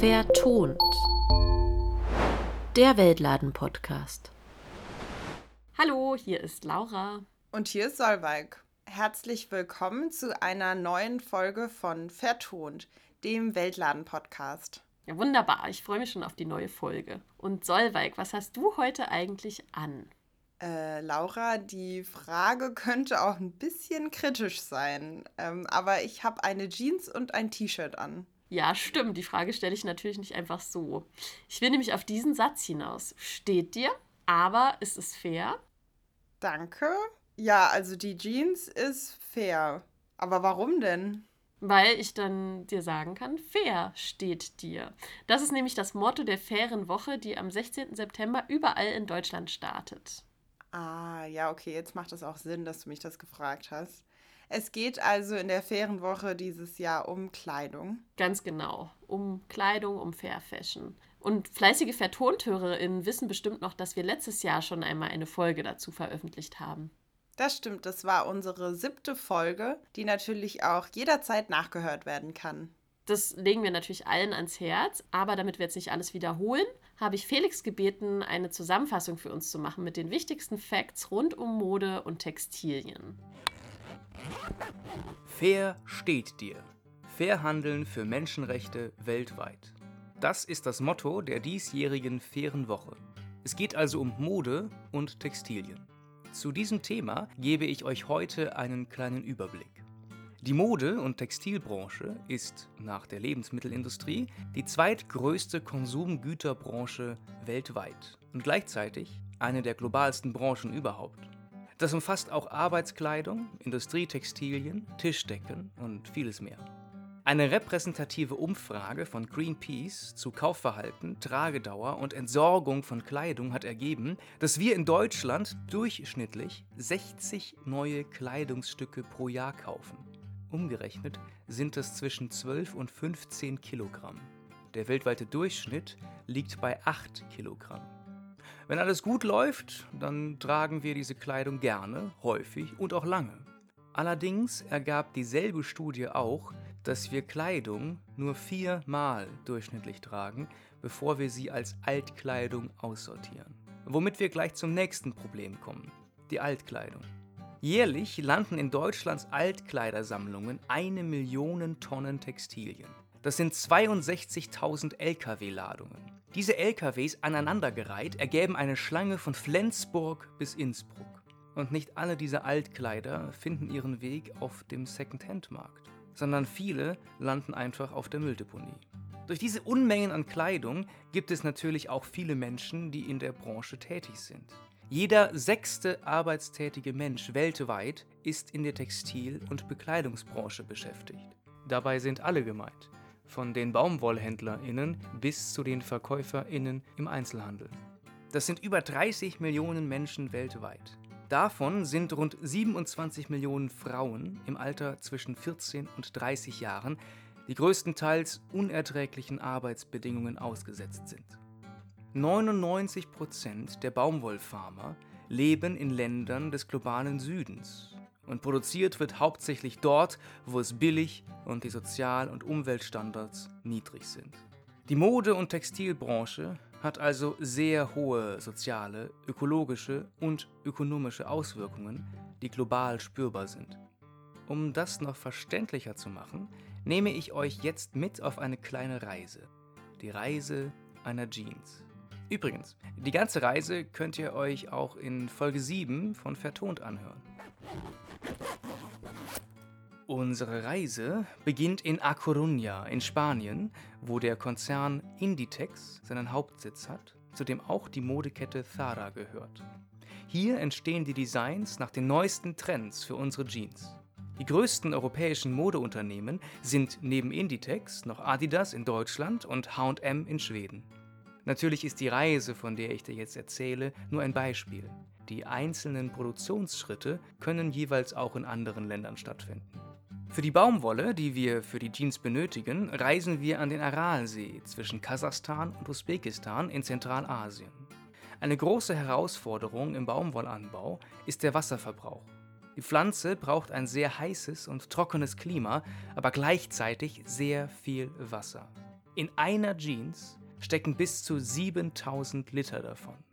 Vertont. Der Weltladen-Podcast. Hallo, hier ist Laura. Und hier ist Solveig. Herzlich willkommen zu einer neuen Folge von Vertont, dem Weltladen-Podcast. Ja, wunderbar. Ich freue mich schon auf die neue Folge. Und Solveig, was hast du heute eigentlich an? Äh, Laura, die Frage könnte auch ein bisschen kritisch sein, ähm, aber ich habe eine Jeans und ein T-Shirt an. Ja, stimmt. Die Frage stelle ich natürlich nicht einfach so. Ich will nämlich auf diesen Satz hinaus. Steht dir, aber ist es fair? Danke. Ja, also die Jeans ist fair. Aber warum denn? Weil ich dann dir sagen kann, fair steht dir. Das ist nämlich das Motto der fairen Woche, die am 16. September überall in Deutschland startet. Ah, ja, okay, jetzt macht es auch Sinn, dass du mich das gefragt hast. Es geht also in der fairen Woche dieses Jahr um Kleidung. Ganz genau, um Kleidung, um Fair Fashion. Und fleißige Vertonthörerinnen wissen bestimmt noch, dass wir letztes Jahr schon einmal eine Folge dazu veröffentlicht haben. Das stimmt, das war unsere siebte Folge, die natürlich auch jederzeit nachgehört werden kann. Das legen wir natürlich allen ans Herz, aber damit wir jetzt nicht alles wiederholen, habe ich Felix gebeten, eine Zusammenfassung für uns zu machen mit den wichtigsten Facts rund um Mode und Textilien. Fair steht dir. Fair handeln für Menschenrechte weltweit. Das ist das Motto der diesjährigen fairen Woche. Es geht also um Mode und Textilien. Zu diesem Thema gebe ich euch heute einen kleinen Überblick. Die Mode- und Textilbranche ist nach der Lebensmittelindustrie die zweitgrößte Konsumgüterbranche weltweit und gleichzeitig eine der globalsten Branchen überhaupt. Das umfasst auch Arbeitskleidung, Industrietextilien, Tischdecken und vieles mehr. Eine repräsentative Umfrage von Greenpeace zu Kaufverhalten, Tragedauer und Entsorgung von Kleidung hat ergeben, dass wir in Deutschland durchschnittlich 60 neue Kleidungsstücke pro Jahr kaufen. Umgerechnet sind es zwischen 12 und 15 Kilogramm. Der weltweite Durchschnitt liegt bei 8 Kilogramm. Wenn alles gut läuft, dann tragen wir diese Kleidung gerne, häufig und auch lange. Allerdings ergab dieselbe Studie auch, dass wir Kleidung nur viermal durchschnittlich tragen, bevor wir sie als Altkleidung aussortieren. Womit wir gleich zum nächsten Problem kommen, die Altkleidung. Jährlich landen in Deutschlands Altkleidersammlungen eine Million Tonnen Textilien. Das sind 62.000 Lkw-Ladungen. Diese LKWs aneinandergereiht ergeben eine Schlange von Flensburg bis Innsbruck. Und nicht alle diese Altkleider finden ihren Weg auf dem Second-Hand-Markt, sondern viele landen einfach auf der Mülldeponie. Durch diese Unmengen an Kleidung gibt es natürlich auch viele Menschen, die in der Branche tätig sind. Jeder sechste arbeitstätige Mensch weltweit ist in der Textil- und Bekleidungsbranche beschäftigt. Dabei sind alle gemeint, von den Baumwollhändlerinnen bis zu den Verkäuferinnen im Einzelhandel. Das sind über 30 Millionen Menschen weltweit. Davon sind rund 27 Millionen Frauen im Alter zwischen 14 und 30 Jahren, die größtenteils unerträglichen Arbeitsbedingungen ausgesetzt sind. 99 Prozent der Baumwollfarmer leben in Ländern des globalen Südens und produziert wird hauptsächlich dort, wo es billig und die Sozial- und Umweltstandards niedrig sind. Die Mode- und Textilbranche hat also sehr hohe soziale, ökologische und ökonomische Auswirkungen, die global spürbar sind. Um das noch verständlicher zu machen, nehme ich euch jetzt mit auf eine kleine Reise. Die Reise einer Jeans. Übrigens, die ganze Reise könnt ihr euch auch in Folge 7 von Vertont anhören. Unsere Reise beginnt in A Coruña in Spanien, wo der Konzern Inditex seinen Hauptsitz hat, zu dem auch die Modekette Zara gehört. Hier entstehen die Designs nach den neuesten Trends für unsere Jeans. Die größten europäischen Modeunternehmen sind neben Inditex noch Adidas in Deutschland und HM in Schweden. Natürlich ist die Reise, von der ich dir jetzt erzähle, nur ein Beispiel. Die einzelnen Produktionsschritte können jeweils auch in anderen Ländern stattfinden. Für die Baumwolle, die wir für die Jeans benötigen, reisen wir an den Aralsee zwischen Kasachstan und Usbekistan in Zentralasien. Eine große Herausforderung im Baumwollanbau ist der Wasserverbrauch. Die Pflanze braucht ein sehr heißes und trockenes Klima, aber gleichzeitig sehr viel Wasser. In einer Jeans stecken bis zu 7000 Liter davon.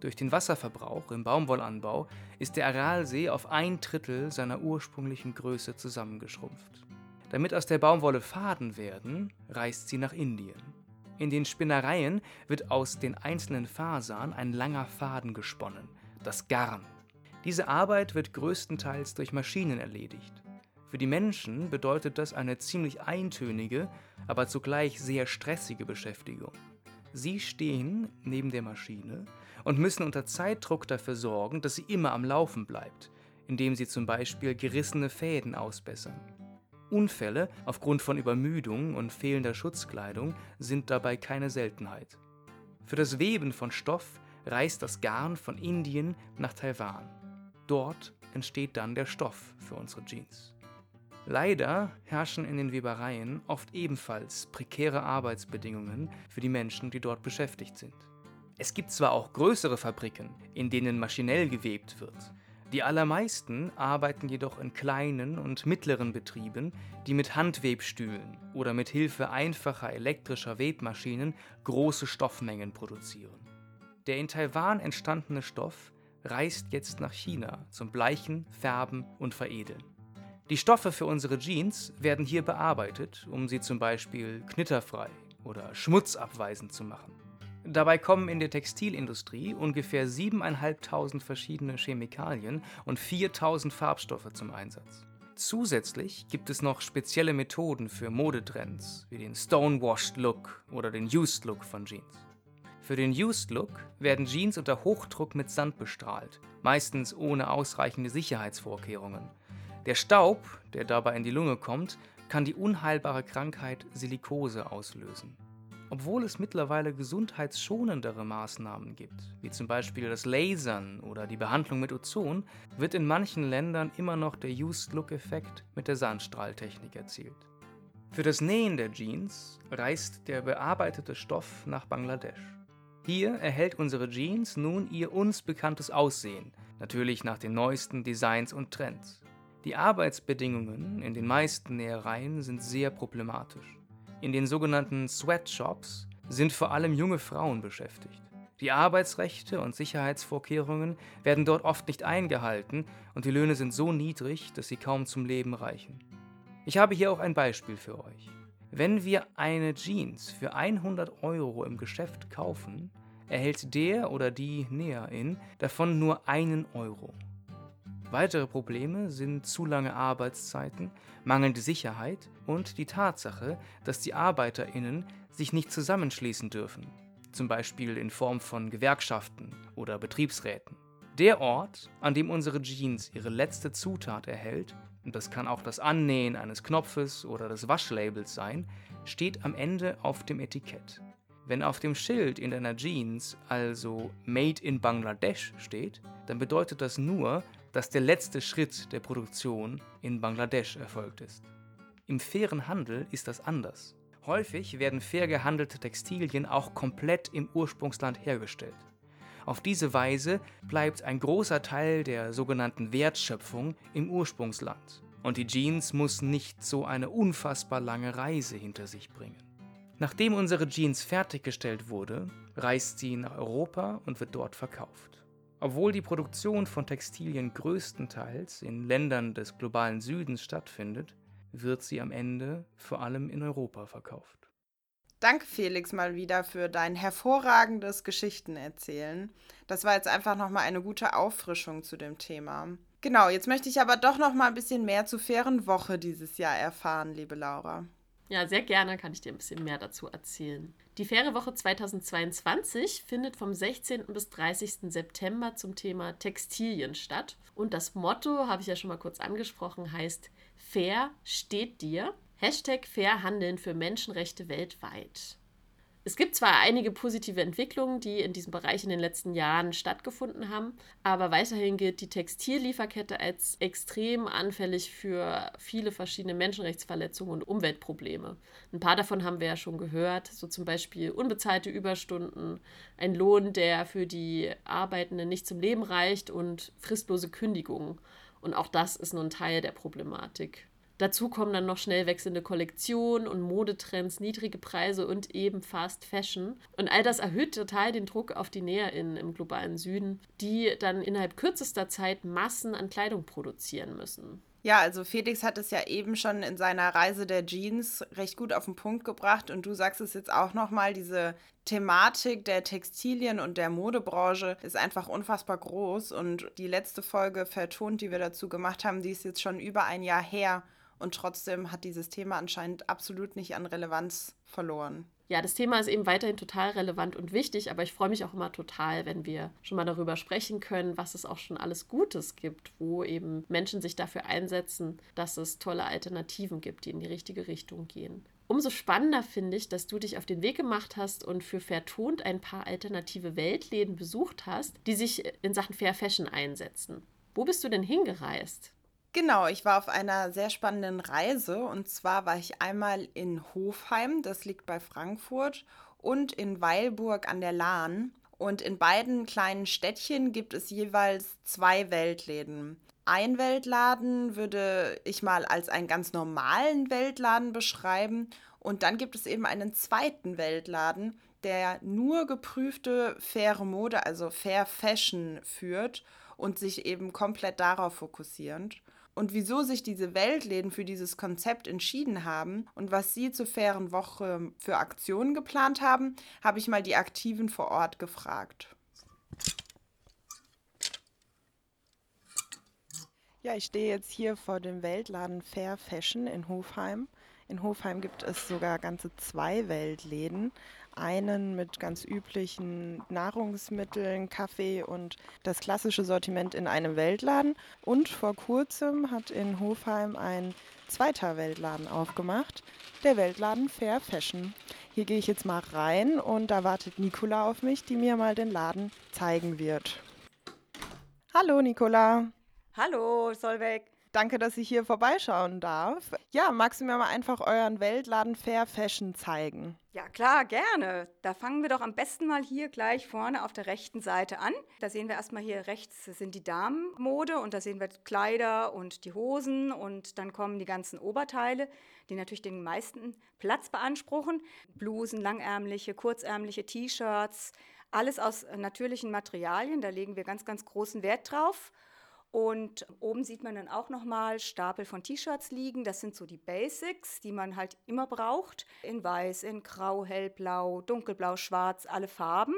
Durch den Wasserverbrauch im Baumwollanbau ist der Aralsee auf ein Drittel seiner ursprünglichen Größe zusammengeschrumpft. Damit aus der Baumwolle Faden werden, reist sie nach Indien. In den Spinnereien wird aus den einzelnen Fasern ein langer Faden gesponnen, das Garn. Diese Arbeit wird größtenteils durch Maschinen erledigt. Für die Menschen bedeutet das eine ziemlich eintönige, aber zugleich sehr stressige Beschäftigung. Sie stehen neben der Maschine und müssen unter Zeitdruck dafür sorgen, dass sie immer am Laufen bleibt, indem sie zum Beispiel gerissene Fäden ausbessern. Unfälle aufgrund von Übermüdung und fehlender Schutzkleidung sind dabei keine Seltenheit. Für das Weben von Stoff reist das Garn von Indien nach Taiwan. Dort entsteht dann der Stoff für unsere Jeans. Leider herrschen in den Webereien oft ebenfalls prekäre Arbeitsbedingungen für die Menschen, die dort beschäftigt sind. Es gibt zwar auch größere Fabriken, in denen maschinell gewebt wird, die allermeisten arbeiten jedoch in kleinen und mittleren Betrieben, die mit Handwebstühlen oder mit Hilfe einfacher elektrischer Webmaschinen große Stoffmengen produzieren. Der in Taiwan entstandene Stoff reist jetzt nach China zum Bleichen, Färben und Veredeln. Die Stoffe für unsere Jeans werden hier bearbeitet, um sie zum Beispiel knitterfrei oder schmutzabweisend zu machen. Dabei kommen in der Textilindustrie ungefähr 7.500 verschiedene Chemikalien und 4.000 Farbstoffe zum Einsatz. Zusätzlich gibt es noch spezielle Methoden für Modetrends, wie den Stonewashed Look oder den Used Look von Jeans. Für den Used Look werden Jeans unter Hochdruck mit Sand bestrahlt, meistens ohne ausreichende Sicherheitsvorkehrungen. Der Staub, der dabei in die Lunge kommt, kann die unheilbare Krankheit Silikose auslösen. Obwohl es mittlerweile gesundheitsschonendere Maßnahmen gibt, wie zum Beispiel das Lasern oder die Behandlung mit Ozon, wird in manchen Ländern immer noch der Used-Look-Effekt mit der Sandstrahltechnik erzielt. Für das Nähen der Jeans reist der bearbeitete Stoff nach Bangladesch. Hier erhält unsere Jeans nun ihr uns bekanntes Aussehen, natürlich nach den neuesten Designs und Trends. Die Arbeitsbedingungen in den meisten Nähereien sind sehr problematisch. In den sogenannten Sweatshops sind vor allem junge Frauen beschäftigt. Die Arbeitsrechte und Sicherheitsvorkehrungen werden dort oft nicht eingehalten und die Löhne sind so niedrig, dass sie kaum zum Leben reichen. Ich habe hier auch ein Beispiel für euch. Wenn wir eine Jeans für 100 Euro im Geschäft kaufen, erhält der oder die Näherin davon nur einen Euro. Weitere Probleme sind zu lange Arbeitszeiten, mangelnde Sicherheit und die Tatsache, dass die Arbeiterinnen sich nicht zusammenschließen dürfen, zum Beispiel in Form von Gewerkschaften oder Betriebsräten. Der Ort, an dem unsere Jeans ihre letzte Zutat erhält, und das kann auch das Annähen eines Knopfes oder des Waschlabels sein, steht am Ende auf dem Etikett. Wenn auf dem Schild in deiner Jeans also Made in Bangladesch steht, dann bedeutet das nur, dass der letzte Schritt der Produktion in Bangladesch erfolgt ist. Im fairen Handel ist das anders. Häufig werden fair gehandelte Textilien auch komplett im Ursprungsland hergestellt. Auf diese Weise bleibt ein großer Teil der sogenannten Wertschöpfung im Ursprungsland und die Jeans muss nicht so eine unfassbar lange Reise hinter sich bringen. Nachdem unsere Jeans fertiggestellt wurde, reist sie nach Europa und wird dort verkauft. Obwohl die Produktion von Textilien größtenteils in Ländern des globalen Südens stattfindet, wird sie am Ende vor allem in Europa verkauft. Danke, Felix, mal wieder für dein hervorragendes Geschichtenerzählen. Das war jetzt einfach nochmal eine gute Auffrischung zu dem Thema. Genau, jetzt möchte ich aber doch noch mal ein bisschen mehr zur fairen Woche dieses Jahr erfahren, liebe Laura. Ja, sehr gerne kann ich dir ein bisschen mehr dazu erzählen. Die Faire Woche 2022 findet vom 16. bis 30. September zum Thema Textilien statt. Und das Motto, habe ich ja schon mal kurz angesprochen, heißt Fair steht dir. Hashtag Fair Handeln für Menschenrechte weltweit. Es gibt zwar einige positive Entwicklungen, die in diesem Bereich in den letzten Jahren stattgefunden haben, aber weiterhin gilt die Textillieferkette als extrem anfällig für viele verschiedene Menschenrechtsverletzungen und Umweltprobleme. Ein paar davon haben wir ja schon gehört, so zum Beispiel unbezahlte Überstunden, ein Lohn, der für die Arbeitenden nicht zum Leben reicht und fristlose Kündigungen. Und auch das ist nun Teil der Problematik. Dazu kommen dann noch schnell wechselnde Kollektionen und Modetrends, niedrige Preise und eben Fast Fashion. Und all das erhöht total den Druck auf die NäherInnen im globalen Süden, die dann innerhalb kürzester Zeit Massen an Kleidung produzieren müssen. Ja, also Felix hat es ja eben schon in seiner Reise der Jeans recht gut auf den Punkt gebracht und du sagst es jetzt auch nochmal, diese Thematik der Textilien und der Modebranche ist einfach unfassbar groß und die letzte Folge vertont, die wir dazu gemacht haben, die ist jetzt schon über ein Jahr her und trotzdem hat dieses Thema anscheinend absolut nicht an Relevanz verloren ja, das Thema ist eben weiterhin total relevant und wichtig, aber ich freue mich auch immer total, wenn wir schon mal darüber sprechen können, was es auch schon alles Gutes gibt, wo eben Menschen sich dafür einsetzen, dass es tolle Alternativen gibt, die in die richtige Richtung gehen. Umso spannender finde ich, dass du dich auf den Weg gemacht hast und für Vertont ein paar alternative Weltläden besucht hast, die sich in Sachen Fair Fashion einsetzen. Wo bist du denn hingereist? Genau, ich war auf einer sehr spannenden Reise und zwar war ich einmal in Hofheim, das liegt bei Frankfurt, und in Weilburg an der Lahn. Und in beiden kleinen Städtchen gibt es jeweils zwei Weltläden. Ein Weltladen würde ich mal als einen ganz normalen Weltladen beschreiben. Und dann gibt es eben einen zweiten Weltladen, der nur geprüfte faire Mode, also Fair Fashion führt und sich eben komplett darauf fokussierend und wieso sich diese Weltläden für dieses Konzept entschieden haben und was sie zur fairen Woche für Aktionen geplant haben, habe ich mal die Aktiven vor Ort gefragt. Ja, ich stehe jetzt hier vor dem Weltladen Fair Fashion in Hofheim. In Hofheim gibt es sogar ganze zwei Weltläden einen mit ganz üblichen Nahrungsmitteln, Kaffee und das klassische Sortiment in einem Weltladen. Und vor kurzem hat in Hofheim ein zweiter Weltladen aufgemacht, der Weltladen Fair Fashion. Hier gehe ich jetzt mal rein und da wartet Nicola auf mich, die mir mal den Laden zeigen wird. Hallo Nicola. Hallo Solveig. Danke, dass ich hier vorbeischauen darf. Ja, magst du mir mal einfach euren Weltladen Fair Fashion zeigen? Ja, klar, gerne. Da fangen wir doch am besten mal hier gleich vorne auf der rechten Seite an. Da sehen wir erstmal hier rechts sind die Damenmode und da sehen wir Kleider und die Hosen und dann kommen die ganzen Oberteile, die natürlich den meisten Platz beanspruchen. Blusen, langärmliche, kurzärmliche T-Shirts, alles aus natürlichen Materialien. Da legen wir ganz, ganz großen Wert drauf. Und oben sieht man dann auch nochmal Stapel von T-Shirts liegen. Das sind so die Basics, die man halt immer braucht. In weiß, in grau, hellblau, dunkelblau, schwarz, alle Farben.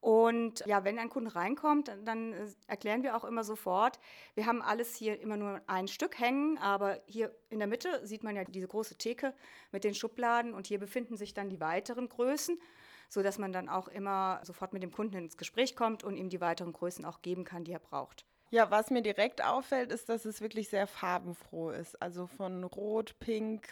Und ja, wenn ein Kunde reinkommt, dann äh, erklären wir auch immer sofort, wir haben alles hier immer nur ein Stück hängen, aber hier in der Mitte sieht man ja diese große Theke mit den Schubladen und hier befinden sich dann die weiteren Größen, sodass man dann auch immer sofort mit dem Kunden ins Gespräch kommt und ihm die weiteren Größen auch geben kann, die er braucht. Ja, was mir direkt auffällt, ist, dass es wirklich sehr farbenfroh ist. Also von Rot, Pink,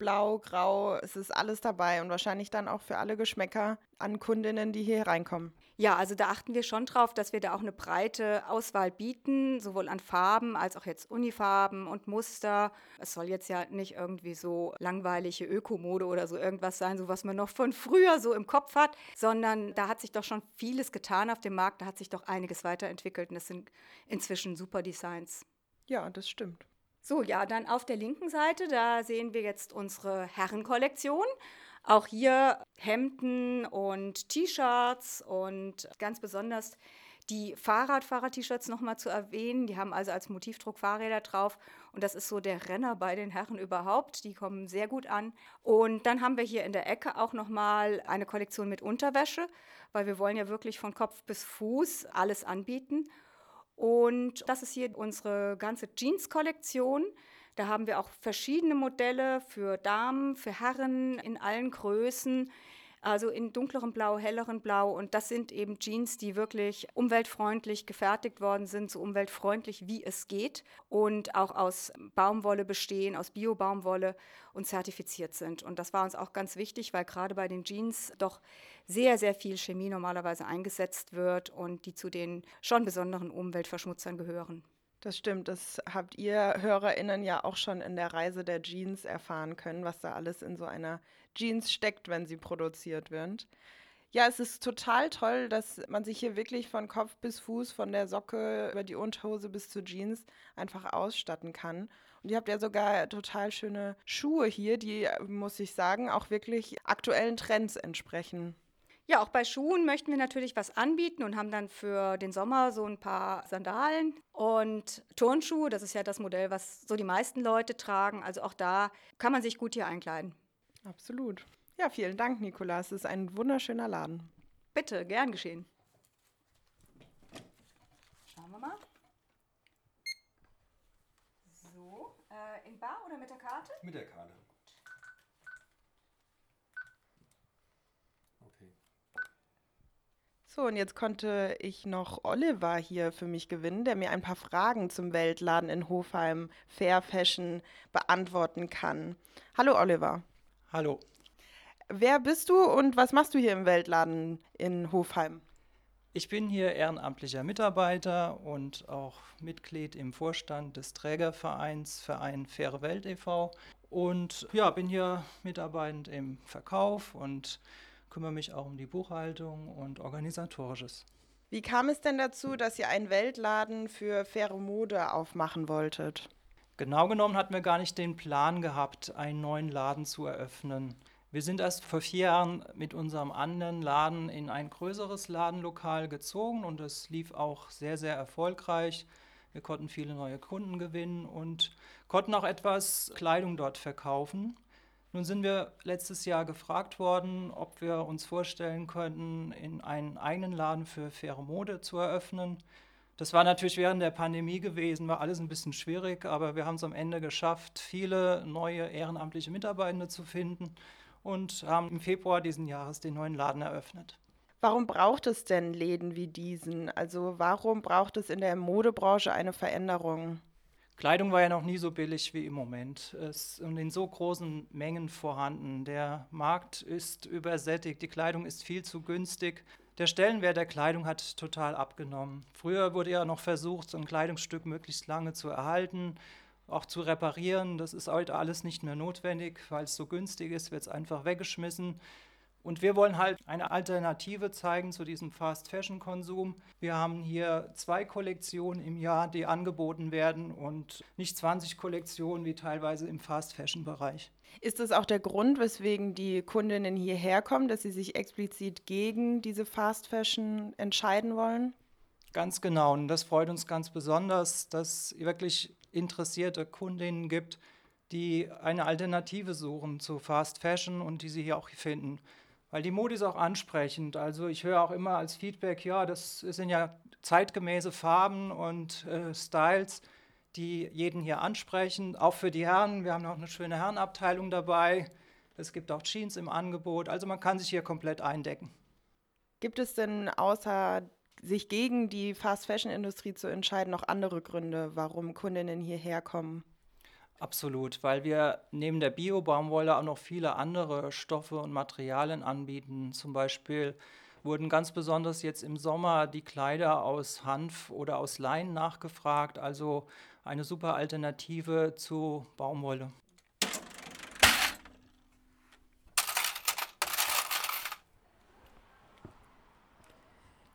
Blau, Grau, es ist alles dabei und wahrscheinlich dann auch für alle Geschmäcker an Kundinnen, die hier reinkommen. Ja, also da achten wir schon drauf, dass wir da auch eine breite Auswahl bieten, sowohl an Farben als auch jetzt Unifarben und Muster. Es soll jetzt ja nicht irgendwie so langweilige Ökomode oder so irgendwas sein, so was man noch von früher so im Kopf hat, sondern da hat sich doch schon vieles getan auf dem Markt, da hat sich doch einiges weiterentwickelt und das sind inzwischen super Designs. Ja, das stimmt. So, ja, dann auf der linken Seite, da sehen wir jetzt unsere Herrenkollektion. Auch hier Hemden und T-Shirts und ganz besonders die Fahrradfahrer-T-Shirts nochmal zu erwähnen. Die haben also als Motivdruck Fahrräder drauf und das ist so der Renner bei den Herren überhaupt. Die kommen sehr gut an. Und dann haben wir hier in der Ecke auch nochmal eine Kollektion mit Unterwäsche, weil wir wollen ja wirklich von Kopf bis Fuß alles anbieten. Und das ist hier unsere ganze Jeans-Kollektion. Da haben wir auch verschiedene Modelle für Damen, für Herren in allen Größen. Also in dunklerem Blau, hellerem Blau. Und das sind eben Jeans, die wirklich umweltfreundlich gefertigt worden sind, so umweltfreundlich wie es geht. Und auch aus Baumwolle bestehen, aus Bio-Baumwolle und zertifiziert sind. Und das war uns auch ganz wichtig, weil gerade bei den Jeans doch sehr, sehr viel Chemie normalerweise eingesetzt wird und die zu den schon besonderen Umweltverschmutzern gehören. Das stimmt, das habt ihr HörerInnen ja auch schon in der Reise der Jeans erfahren können, was da alles in so einer Jeans steckt, wenn sie produziert wird. Ja, es ist total toll, dass man sich hier wirklich von Kopf bis Fuß, von der Socke über die Unterhose bis zu Jeans einfach ausstatten kann. Und ihr habt ja sogar total schöne Schuhe hier, die, muss ich sagen, auch wirklich aktuellen Trends entsprechen. Ja, auch bei Schuhen möchten wir natürlich was anbieten und haben dann für den Sommer so ein paar Sandalen und Turnschuhe. Das ist ja das Modell, was so die meisten Leute tragen. Also auch da kann man sich gut hier einkleiden. Absolut. Ja, vielen Dank, Nikolas. Es ist ein wunderschöner Laden. Bitte, gern geschehen. Schauen wir mal. So, äh, in Bar oder mit der Karte? Mit der Karte. Okay. So, und jetzt konnte ich noch Oliver hier für mich gewinnen, der mir ein paar Fragen zum Weltladen in Hofheim Fair Fashion beantworten kann. Hallo Oliver. Hallo, Wer bist du und was machst du hier im Weltladen in Hofheim? ich bin hier ehrenamtlicher Mitarbeiter und auch Mitglied im Vorstand des Trägervereins Verein Faire Welt e.V. Und ja, bin hier mitarbeitend im Verkauf und kümmere mich auch um die Buchhaltung und organisatorisches. Wie kam es denn dazu, dass ihr einen Weltladen für faire Mode aufmachen wolltet? Genau genommen hatten wir gar nicht den Plan gehabt, einen neuen Laden zu eröffnen. Wir sind erst vor vier Jahren mit unserem anderen Laden in ein größeres Ladenlokal gezogen und es lief auch sehr, sehr erfolgreich. Wir konnten viele neue Kunden gewinnen und konnten auch etwas Kleidung dort verkaufen. Nun sind wir letztes Jahr gefragt worden, ob wir uns vorstellen könnten, in einen eigenen Laden für faire Mode zu eröffnen. Das war natürlich während der Pandemie gewesen, war alles ein bisschen schwierig, aber wir haben es am Ende geschafft, viele neue ehrenamtliche Mitarbeitende zu finden und haben im Februar diesen Jahres den neuen Laden eröffnet. Warum braucht es denn Läden wie diesen? Also warum braucht es in der Modebranche eine Veränderung? Kleidung war ja noch nie so billig wie im Moment. Es ist in so großen Mengen vorhanden. Der Markt ist übersättigt, die Kleidung ist viel zu günstig. Der Stellenwert der Kleidung hat total abgenommen. Früher wurde ja noch versucht, so ein Kleidungsstück möglichst lange zu erhalten, auch zu reparieren. Das ist heute alles nicht mehr notwendig, weil es so günstig ist, wird es einfach weggeschmissen. Und wir wollen halt eine Alternative zeigen zu diesem Fast-Fashion-Konsum. Wir haben hier zwei Kollektionen im Jahr, die angeboten werden und nicht 20 Kollektionen wie teilweise im Fast-Fashion-Bereich. Ist das auch der Grund, weswegen die Kundinnen hierher kommen, dass sie sich explizit gegen diese Fast Fashion entscheiden wollen? Ganz genau. Und das freut uns ganz besonders, dass es wirklich interessierte Kundinnen gibt, die eine Alternative suchen zu Fast Fashion und die sie hier auch finden. Weil die Mode ist auch ansprechend. Also ich höre auch immer als Feedback, ja, das sind ja zeitgemäße Farben und äh, Styles, die jeden hier ansprechen. Auch für die Herren. Wir haben noch eine schöne Herrenabteilung dabei. Es gibt auch Jeans im Angebot. Also man kann sich hier komplett eindecken. Gibt es denn außer sich gegen die Fast Fashion Industrie zu entscheiden noch andere Gründe, warum Kundinnen hierher kommen? Absolut, weil wir neben der Bio-Baumwolle auch noch viele andere Stoffe und Materialien anbieten. Zum Beispiel wurden ganz besonders jetzt im Sommer die Kleider aus Hanf oder aus Lein nachgefragt, also eine super Alternative zu Baumwolle.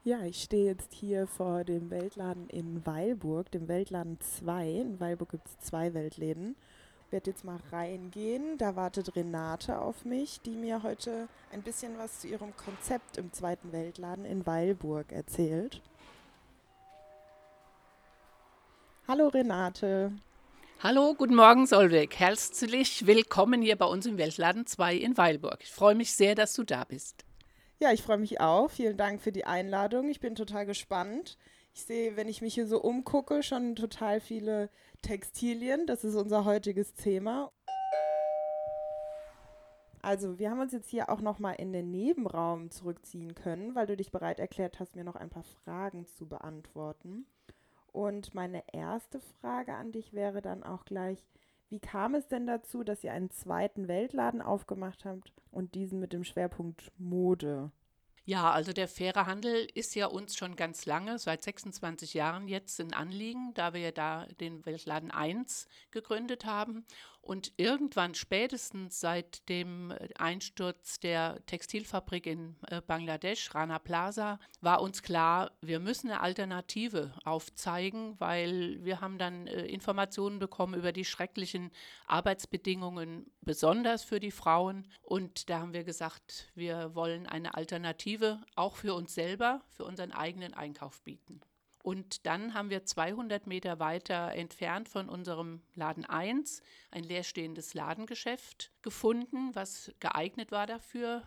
Ja, ich stehe jetzt hier vor dem Weltladen in Weilburg, dem Weltladen 2. In Weilburg gibt es zwei Weltläden. Ich werde jetzt mal reingehen. Da wartet Renate auf mich, die mir heute ein bisschen was zu ihrem Konzept im zweiten Weltladen in Weilburg erzählt. Hallo Renate. Hallo, guten Morgen Solveig. Herzlich willkommen hier bei uns im Weltladen 2 in Weilburg. Ich freue mich sehr, dass du da bist. Ja, ich freue mich auch. Vielen Dank für die Einladung. Ich bin total gespannt. Ich sehe, wenn ich mich hier so umgucke, schon total viele Textilien. Das ist unser heutiges Thema. Also, wir haben uns jetzt hier auch noch mal in den Nebenraum zurückziehen können, weil du dich bereit erklärt hast, mir noch ein paar Fragen zu beantworten. Und meine erste Frage an dich wäre dann auch gleich, wie kam es denn dazu, dass ihr einen zweiten Weltladen aufgemacht habt und diesen mit dem Schwerpunkt Mode? Ja, also der faire Handel ist ja uns schon ganz lange, seit 26 Jahren jetzt ein Anliegen, da wir ja da den Weltladen 1 gegründet haben. Und irgendwann spätestens seit dem Einsturz der Textilfabrik in äh, Bangladesch, Rana Plaza, war uns klar, wir müssen eine Alternative aufzeigen, weil wir haben dann äh, Informationen bekommen über die schrecklichen Arbeitsbedingungen, besonders für die Frauen. Und da haben wir gesagt, wir wollen eine Alternative auch für uns selber, für unseren eigenen Einkauf bieten. Und dann haben wir 200 Meter weiter entfernt von unserem Laden 1 ein leerstehendes Ladengeschäft gefunden, was geeignet war dafür.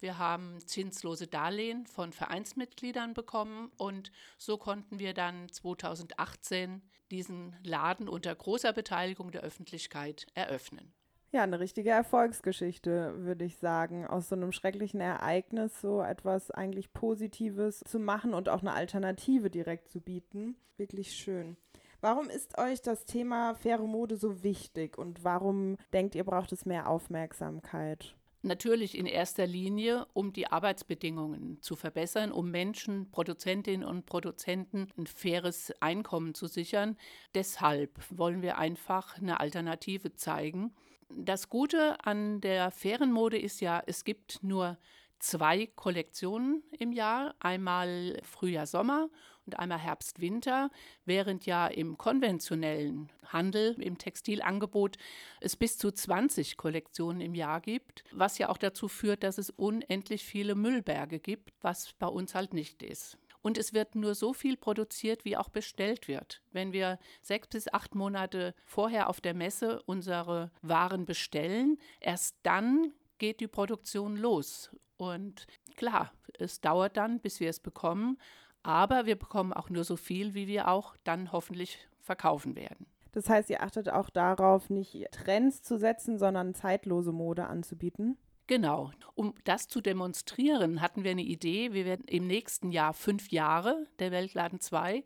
Wir haben zinslose Darlehen von Vereinsmitgliedern bekommen und so konnten wir dann 2018 diesen Laden unter großer Beteiligung der Öffentlichkeit eröffnen. Ja, eine richtige Erfolgsgeschichte, würde ich sagen. Aus so einem schrecklichen Ereignis so etwas eigentlich Positives zu machen und auch eine Alternative direkt zu bieten. Wirklich schön. Warum ist euch das Thema faire Mode so wichtig und warum denkt ihr, braucht es mehr Aufmerksamkeit? Natürlich in erster Linie, um die Arbeitsbedingungen zu verbessern, um Menschen, Produzentinnen und Produzenten ein faires Einkommen zu sichern. Deshalb wollen wir einfach eine Alternative zeigen. Das Gute an der fairen Mode ist ja, es gibt nur zwei Kollektionen im Jahr, einmal Frühjahr, Sommer und einmal Herbst, Winter, während ja im konventionellen Handel, im Textilangebot es bis zu 20 Kollektionen im Jahr gibt, was ja auch dazu führt, dass es unendlich viele Müllberge gibt, was bei uns halt nicht ist. Und es wird nur so viel produziert, wie auch bestellt wird. Wenn wir sechs bis acht Monate vorher auf der Messe unsere Waren bestellen, erst dann geht die Produktion los. Und klar, es dauert dann, bis wir es bekommen, aber wir bekommen auch nur so viel, wie wir auch dann hoffentlich verkaufen werden. Das heißt, ihr achtet auch darauf, nicht Trends zu setzen, sondern zeitlose Mode anzubieten? Genau. Um das zu demonstrieren, hatten wir eine Idee. Wir werden im nächsten Jahr fünf Jahre der Weltladen 2.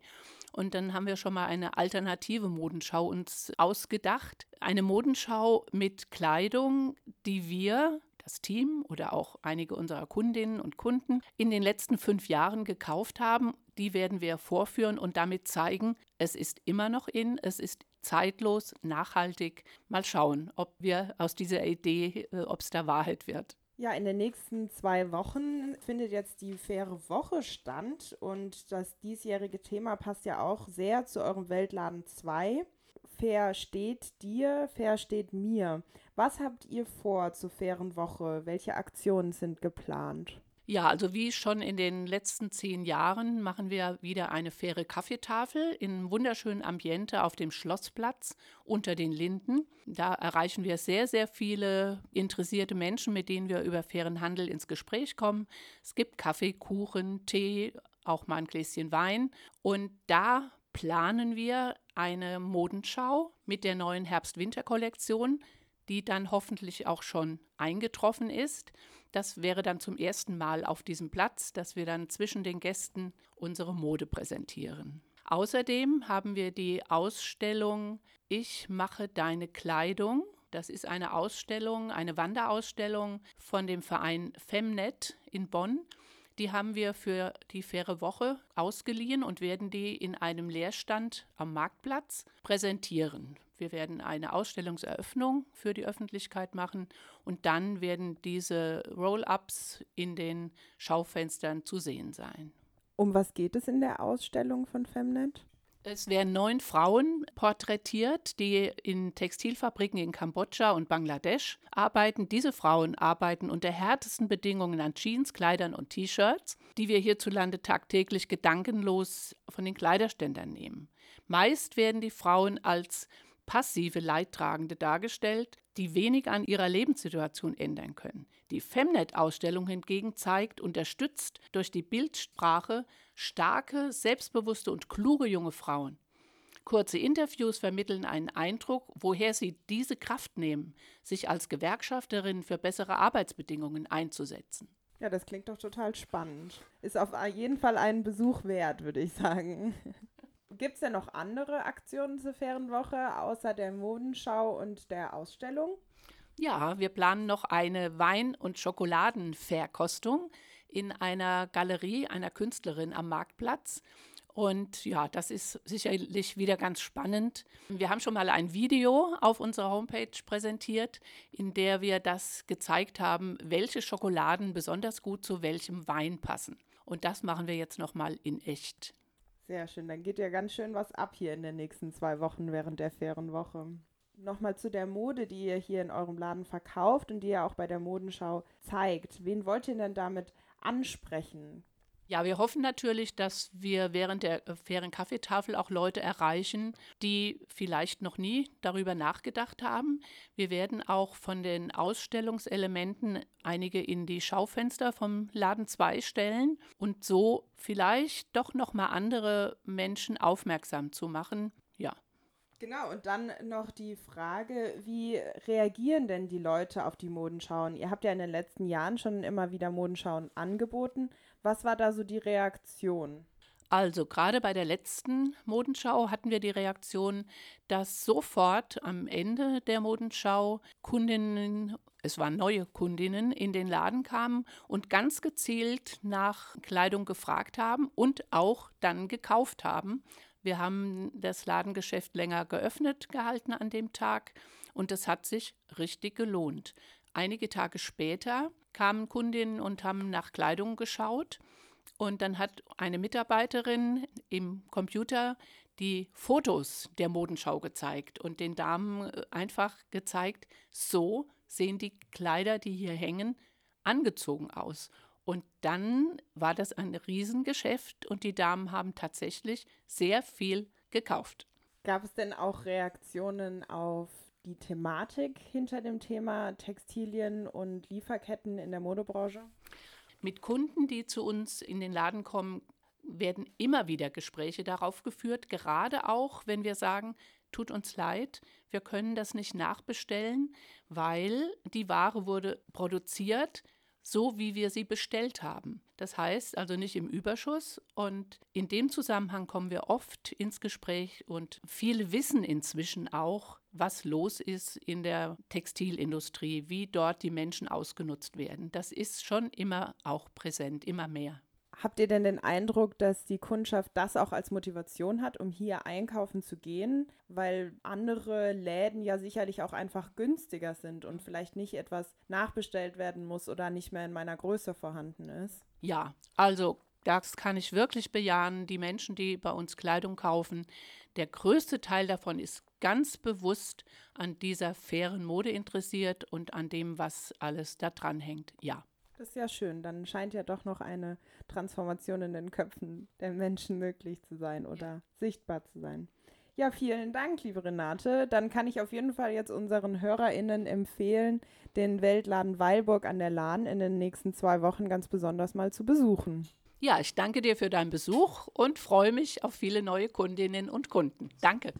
Und dann haben wir schon mal eine alternative Modenschau uns ausgedacht. Eine Modenschau mit Kleidung, die wir das Team oder auch einige unserer Kundinnen und Kunden in den letzten fünf Jahren gekauft haben. Die werden wir vorführen und damit zeigen, es ist immer noch in, es ist zeitlos, nachhaltig. Mal schauen, ob wir aus dieser Idee, äh, ob es da Wahrheit wird. Ja, in den nächsten zwei Wochen findet jetzt die faire Woche stand und das diesjährige Thema passt ja auch sehr zu eurem Weltladen 2. Fair steht dir, fair steht mir. Was habt ihr vor zur fairen Woche? Welche Aktionen sind geplant? Ja, also wie schon in den letzten zehn Jahren machen wir wieder eine faire Kaffeetafel in wunderschönen Ambiente auf dem Schlossplatz unter den Linden. Da erreichen wir sehr, sehr viele interessierte Menschen, mit denen wir über fairen Handel ins Gespräch kommen. Es gibt Kaffee, Kuchen, Tee, auch mal ein Gläschen Wein. Und da planen wir eine Modenschau mit der neuen Herbst-Winter-Kollektion, die dann hoffentlich auch schon eingetroffen ist. Das wäre dann zum ersten Mal auf diesem Platz, dass wir dann zwischen den Gästen unsere Mode präsentieren. Außerdem haben wir die Ausstellung Ich mache deine Kleidung. Das ist eine Ausstellung, eine Wanderausstellung von dem Verein Femnet in Bonn. Die haben wir für die faire Woche ausgeliehen und werden die in einem Leerstand am Marktplatz präsentieren. Wir werden eine Ausstellungseröffnung für die Öffentlichkeit machen und dann werden diese Roll-ups in den Schaufenstern zu sehen sein. Um was geht es in der Ausstellung von Femnet? Es werden neun Frauen porträtiert, die in Textilfabriken in Kambodscha und Bangladesch arbeiten. Diese Frauen arbeiten unter härtesten Bedingungen an Jeans, Kleidern und T-Shirts, die wir hierzulande tagtäglich gedankenlos von den Kleiderständern nehmen. Meist werden die Frauen als passive Leidtragende dargestellt, die wenig an ihrer Lebenssituation ändern können. Die Femnet-Ausstellung hingegen zeigt, unterstützt durch die Bildsprache, starke, selbstbewusste und kluge junge Frauen. Kurze Interviews vermitteln einen Eindruck, woher sie diese Kraft nehmen, sich als Gewerkschafterin für bessere Arbeitsbedingungen einzusetzen. Ja, das klingt doch total spannend. Ist auf jeden Fall einen Besuch wert, würde ich sagen. Gibt es denn noch andere Aktionen zur fairen außer der Modenschau und der Ausstellung? Ja, wir planen noch eine Wein- und Schokoladenverkostung in einer Galerie einer Künstlerin am Marktplatz. Und ja, das ist sicherlich wieder ganz spannend. Wir haben schon mal ein Video auf unserer Homepage präsentiert, in der wir das gezeigt haben, welche Schokoladen besonders gut zu welchem Wein passen. Und das machen wir jetzt nochmal in echt. Sehr schön. Dann geht ja ganz schön was ab hier in den nächsten zwei Wochen während der Ferienwoche. Nochmal zu der Mode, die ihr hier in eurem Laden verkauft und die ihr auch bei der Modenschau zeigt. Wen wollt ihr denn damit ansprechen? Ja, wir hoffen natürlich, dass wir während der äh, fairen Kaffeetafel auch Leute erreichen, die vielleicht noch nie darüber nachgedacht haben. Wir werden auch von den Ausstellungselementen einige in die Schaufenster vom Laden 2 stellen und so vielleicht doch noch mal andere Menschen aufmerksam zu machen. Ja. Genau, und dann noch die Frage, wie reagieren denn die Leute auf die Modenschauen? Ihr habt ja in den letzten Jahren schon immer wieder Modenschauen angeboten. Was war da so die Reaktion? Also gerade bei der letzten Modenschau hatten wir die Reaktion, dass sofort am Ende der Modenschau Kundinnen, es waren neue Kundinnen, in den Laden kamen und ganz gezielt nach Kleidung gefragt haben und auch dann gekauft haben. Wir haben das Ladengeschäft länger geöffnet gehalten an dem Tag und es hat sich richtig gelohnt. Einige Tage später kamen Kundinnen und haben nach Kleidung geschaut. Und dann hat eine Mitarbeiterin im Computer die Fotos der Modenschau gezeigt und den Damen äh, einfach gezeigt, so sehen die Kleider, die hier hängen, angezogen aus. Und dann war das ein Riesengeschäft und die Damen haben tatsächlich sehr viel gekauft. Gab es denn auch Reaktionen auf die Thematik hinter dem Thema Textilien und Lieferketten in der Modebranche? Mit Kunden, die zu uns in den Laden kommen, werden immer wieder Gespräche darauf geführt, gerade auch, wenn wir sagen, tut uns leid, wir können das nicht nachbestellen, weil die Ware wurde produziert, so wie wir sie bestellt haben. Das heißt also nicht im Überschuss. Und in dem Zusammenhang kommen wir oft ins Gespräch und viele wissen inzwischen auch, was los ist in der Textilindustrie, wie dort die Menschen ausgenutzt werden. Das ist schon immer auch präsent, immer mehr. Habt ihr denn den Eindruck, dass die Kundschaft das auch als Motivation hat, um hier einkaufen zu gehen? Weil andere Läden ja sicherlich auch einfach günstiger sind und vielleicht nicht etwas nachbestellt werden muss oder nicht mehr in meiner Größe vorhanden ist? Ja, also das kann ich wirklich bejahen. Die Menschen, die bei uns Kleidung kaufen, der größte Teil davon ist ganz bewusst an dieser fairen Mode interessiert und an dem, was alles da dran hängt. Ja. Das ist ja schön. Dann scheint ja doch noch eine Transformation in den Köpfen der Menschen möglich zu sein oder ja. sichtbar zu sein. Ja, vielen Dank, liebe Renate. Dann kann ich auf jeden Fall jetzt unseren HörerInnen empfehlen, den Weltladen Weilburg an der Lahn in den nächsten zwei Wochen ganz besonders mal zu besuchen. Ja, ich danke dir für deinen Besuch und freue mich auf viele neue Kundinnen und Kunden. Danke.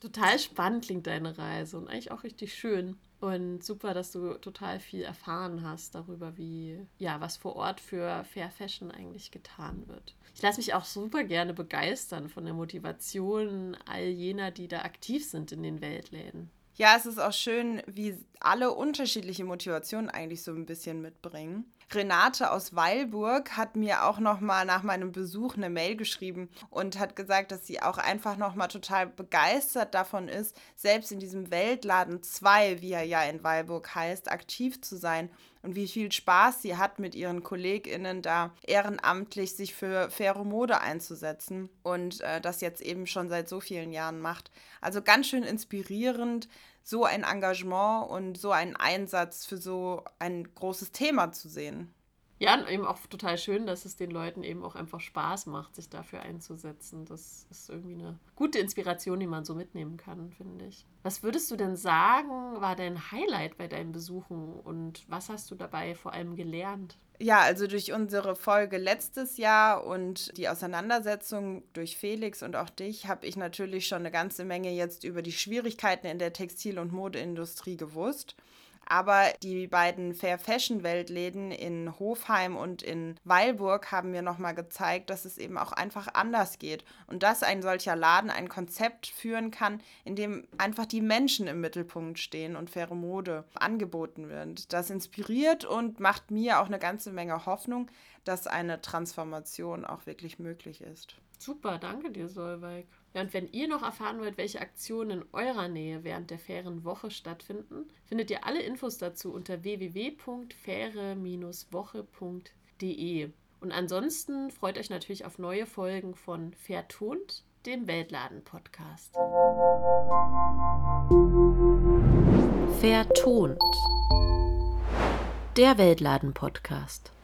Total spannend klingt deine Reise und eigentlich auch richtig schön. Und super, dass du total viel erfahren hast darüber, wie, ja, was vor Ort für Fair Fashion eigentlich getan wird. Ich lasse mich auch super gerne begeistern von der Motivation all jener, die da aktiv sind in den Weltläden. Ja, es ist auch schön, wie alle unterschiedliche Motivationen eigentlich so ein bisschen mitbringen. Renate aus Weilburg hat mir auch noch mal nach meinem Besuch eine Mail geschrieben und hat gesagt, dass sie auch einfach noch mal total begeistert davon ist, selbst in diesem Weltladen 2, wie er ja in Weilburg heißt, aktiv zu sein und wie viel Spaß sie hat mit ihren KollegInnen da ehrenamtlich sich für faire Mode einzusetzen und äh, das jetzt eben schon seit so vielen Jahren macht. Also ganz schön inspirierend, so ein Engagement und so einen Einsatz für so ein großes Thema zu sehen. Ja, und eben auch total schön, dass es den Leuten eben auch einfach Spaß macht, sich dafür einzusetzen. Das ist irgendwie eine gute Inspiration, die man so mitnehmen kann, finde ich. Was würdest du denn sagen, war dein Highlight bei deinen Besuchen und was hast du dabei vor allem gelernt? Ja, also durch unsere Folge letztes Jahr und die Auseinandersetzung durch Felix und auch dich habe ich natürlich schon eine ganze Menge jetzt über die Schwierigkeiten in der Textil- und Modeindustrie gewusst. Aber die beiden Fair Fashion Weltläden in Hofheim und in Weilburg haben mir nochmal gezeigt, dass es eben auch einfach anders geht und dass ein solcher Laden ein Konzept führen kann, in dem einfach die Menschen im Mittelpunkt stehen und faire Mode angeboten wird. Das inspiriert und macht mir auch eine ganze Menge Hoffnung, dass eine Transformation auch wirklich möglich ist. Super, danke dir, Solveig. Ja, und wenn ihr noch erfahren wollt, welche Aktionen in eurer Nähe während der fairen Woche stattfinden, findet ihr alle Infos dazu unter www.faire-woche.de. Und ansonsten freut euch natürlich auf neue Folgen von Vertont, dem Weltladen-Podcast. Vertont. Der Weltladen-Podcast.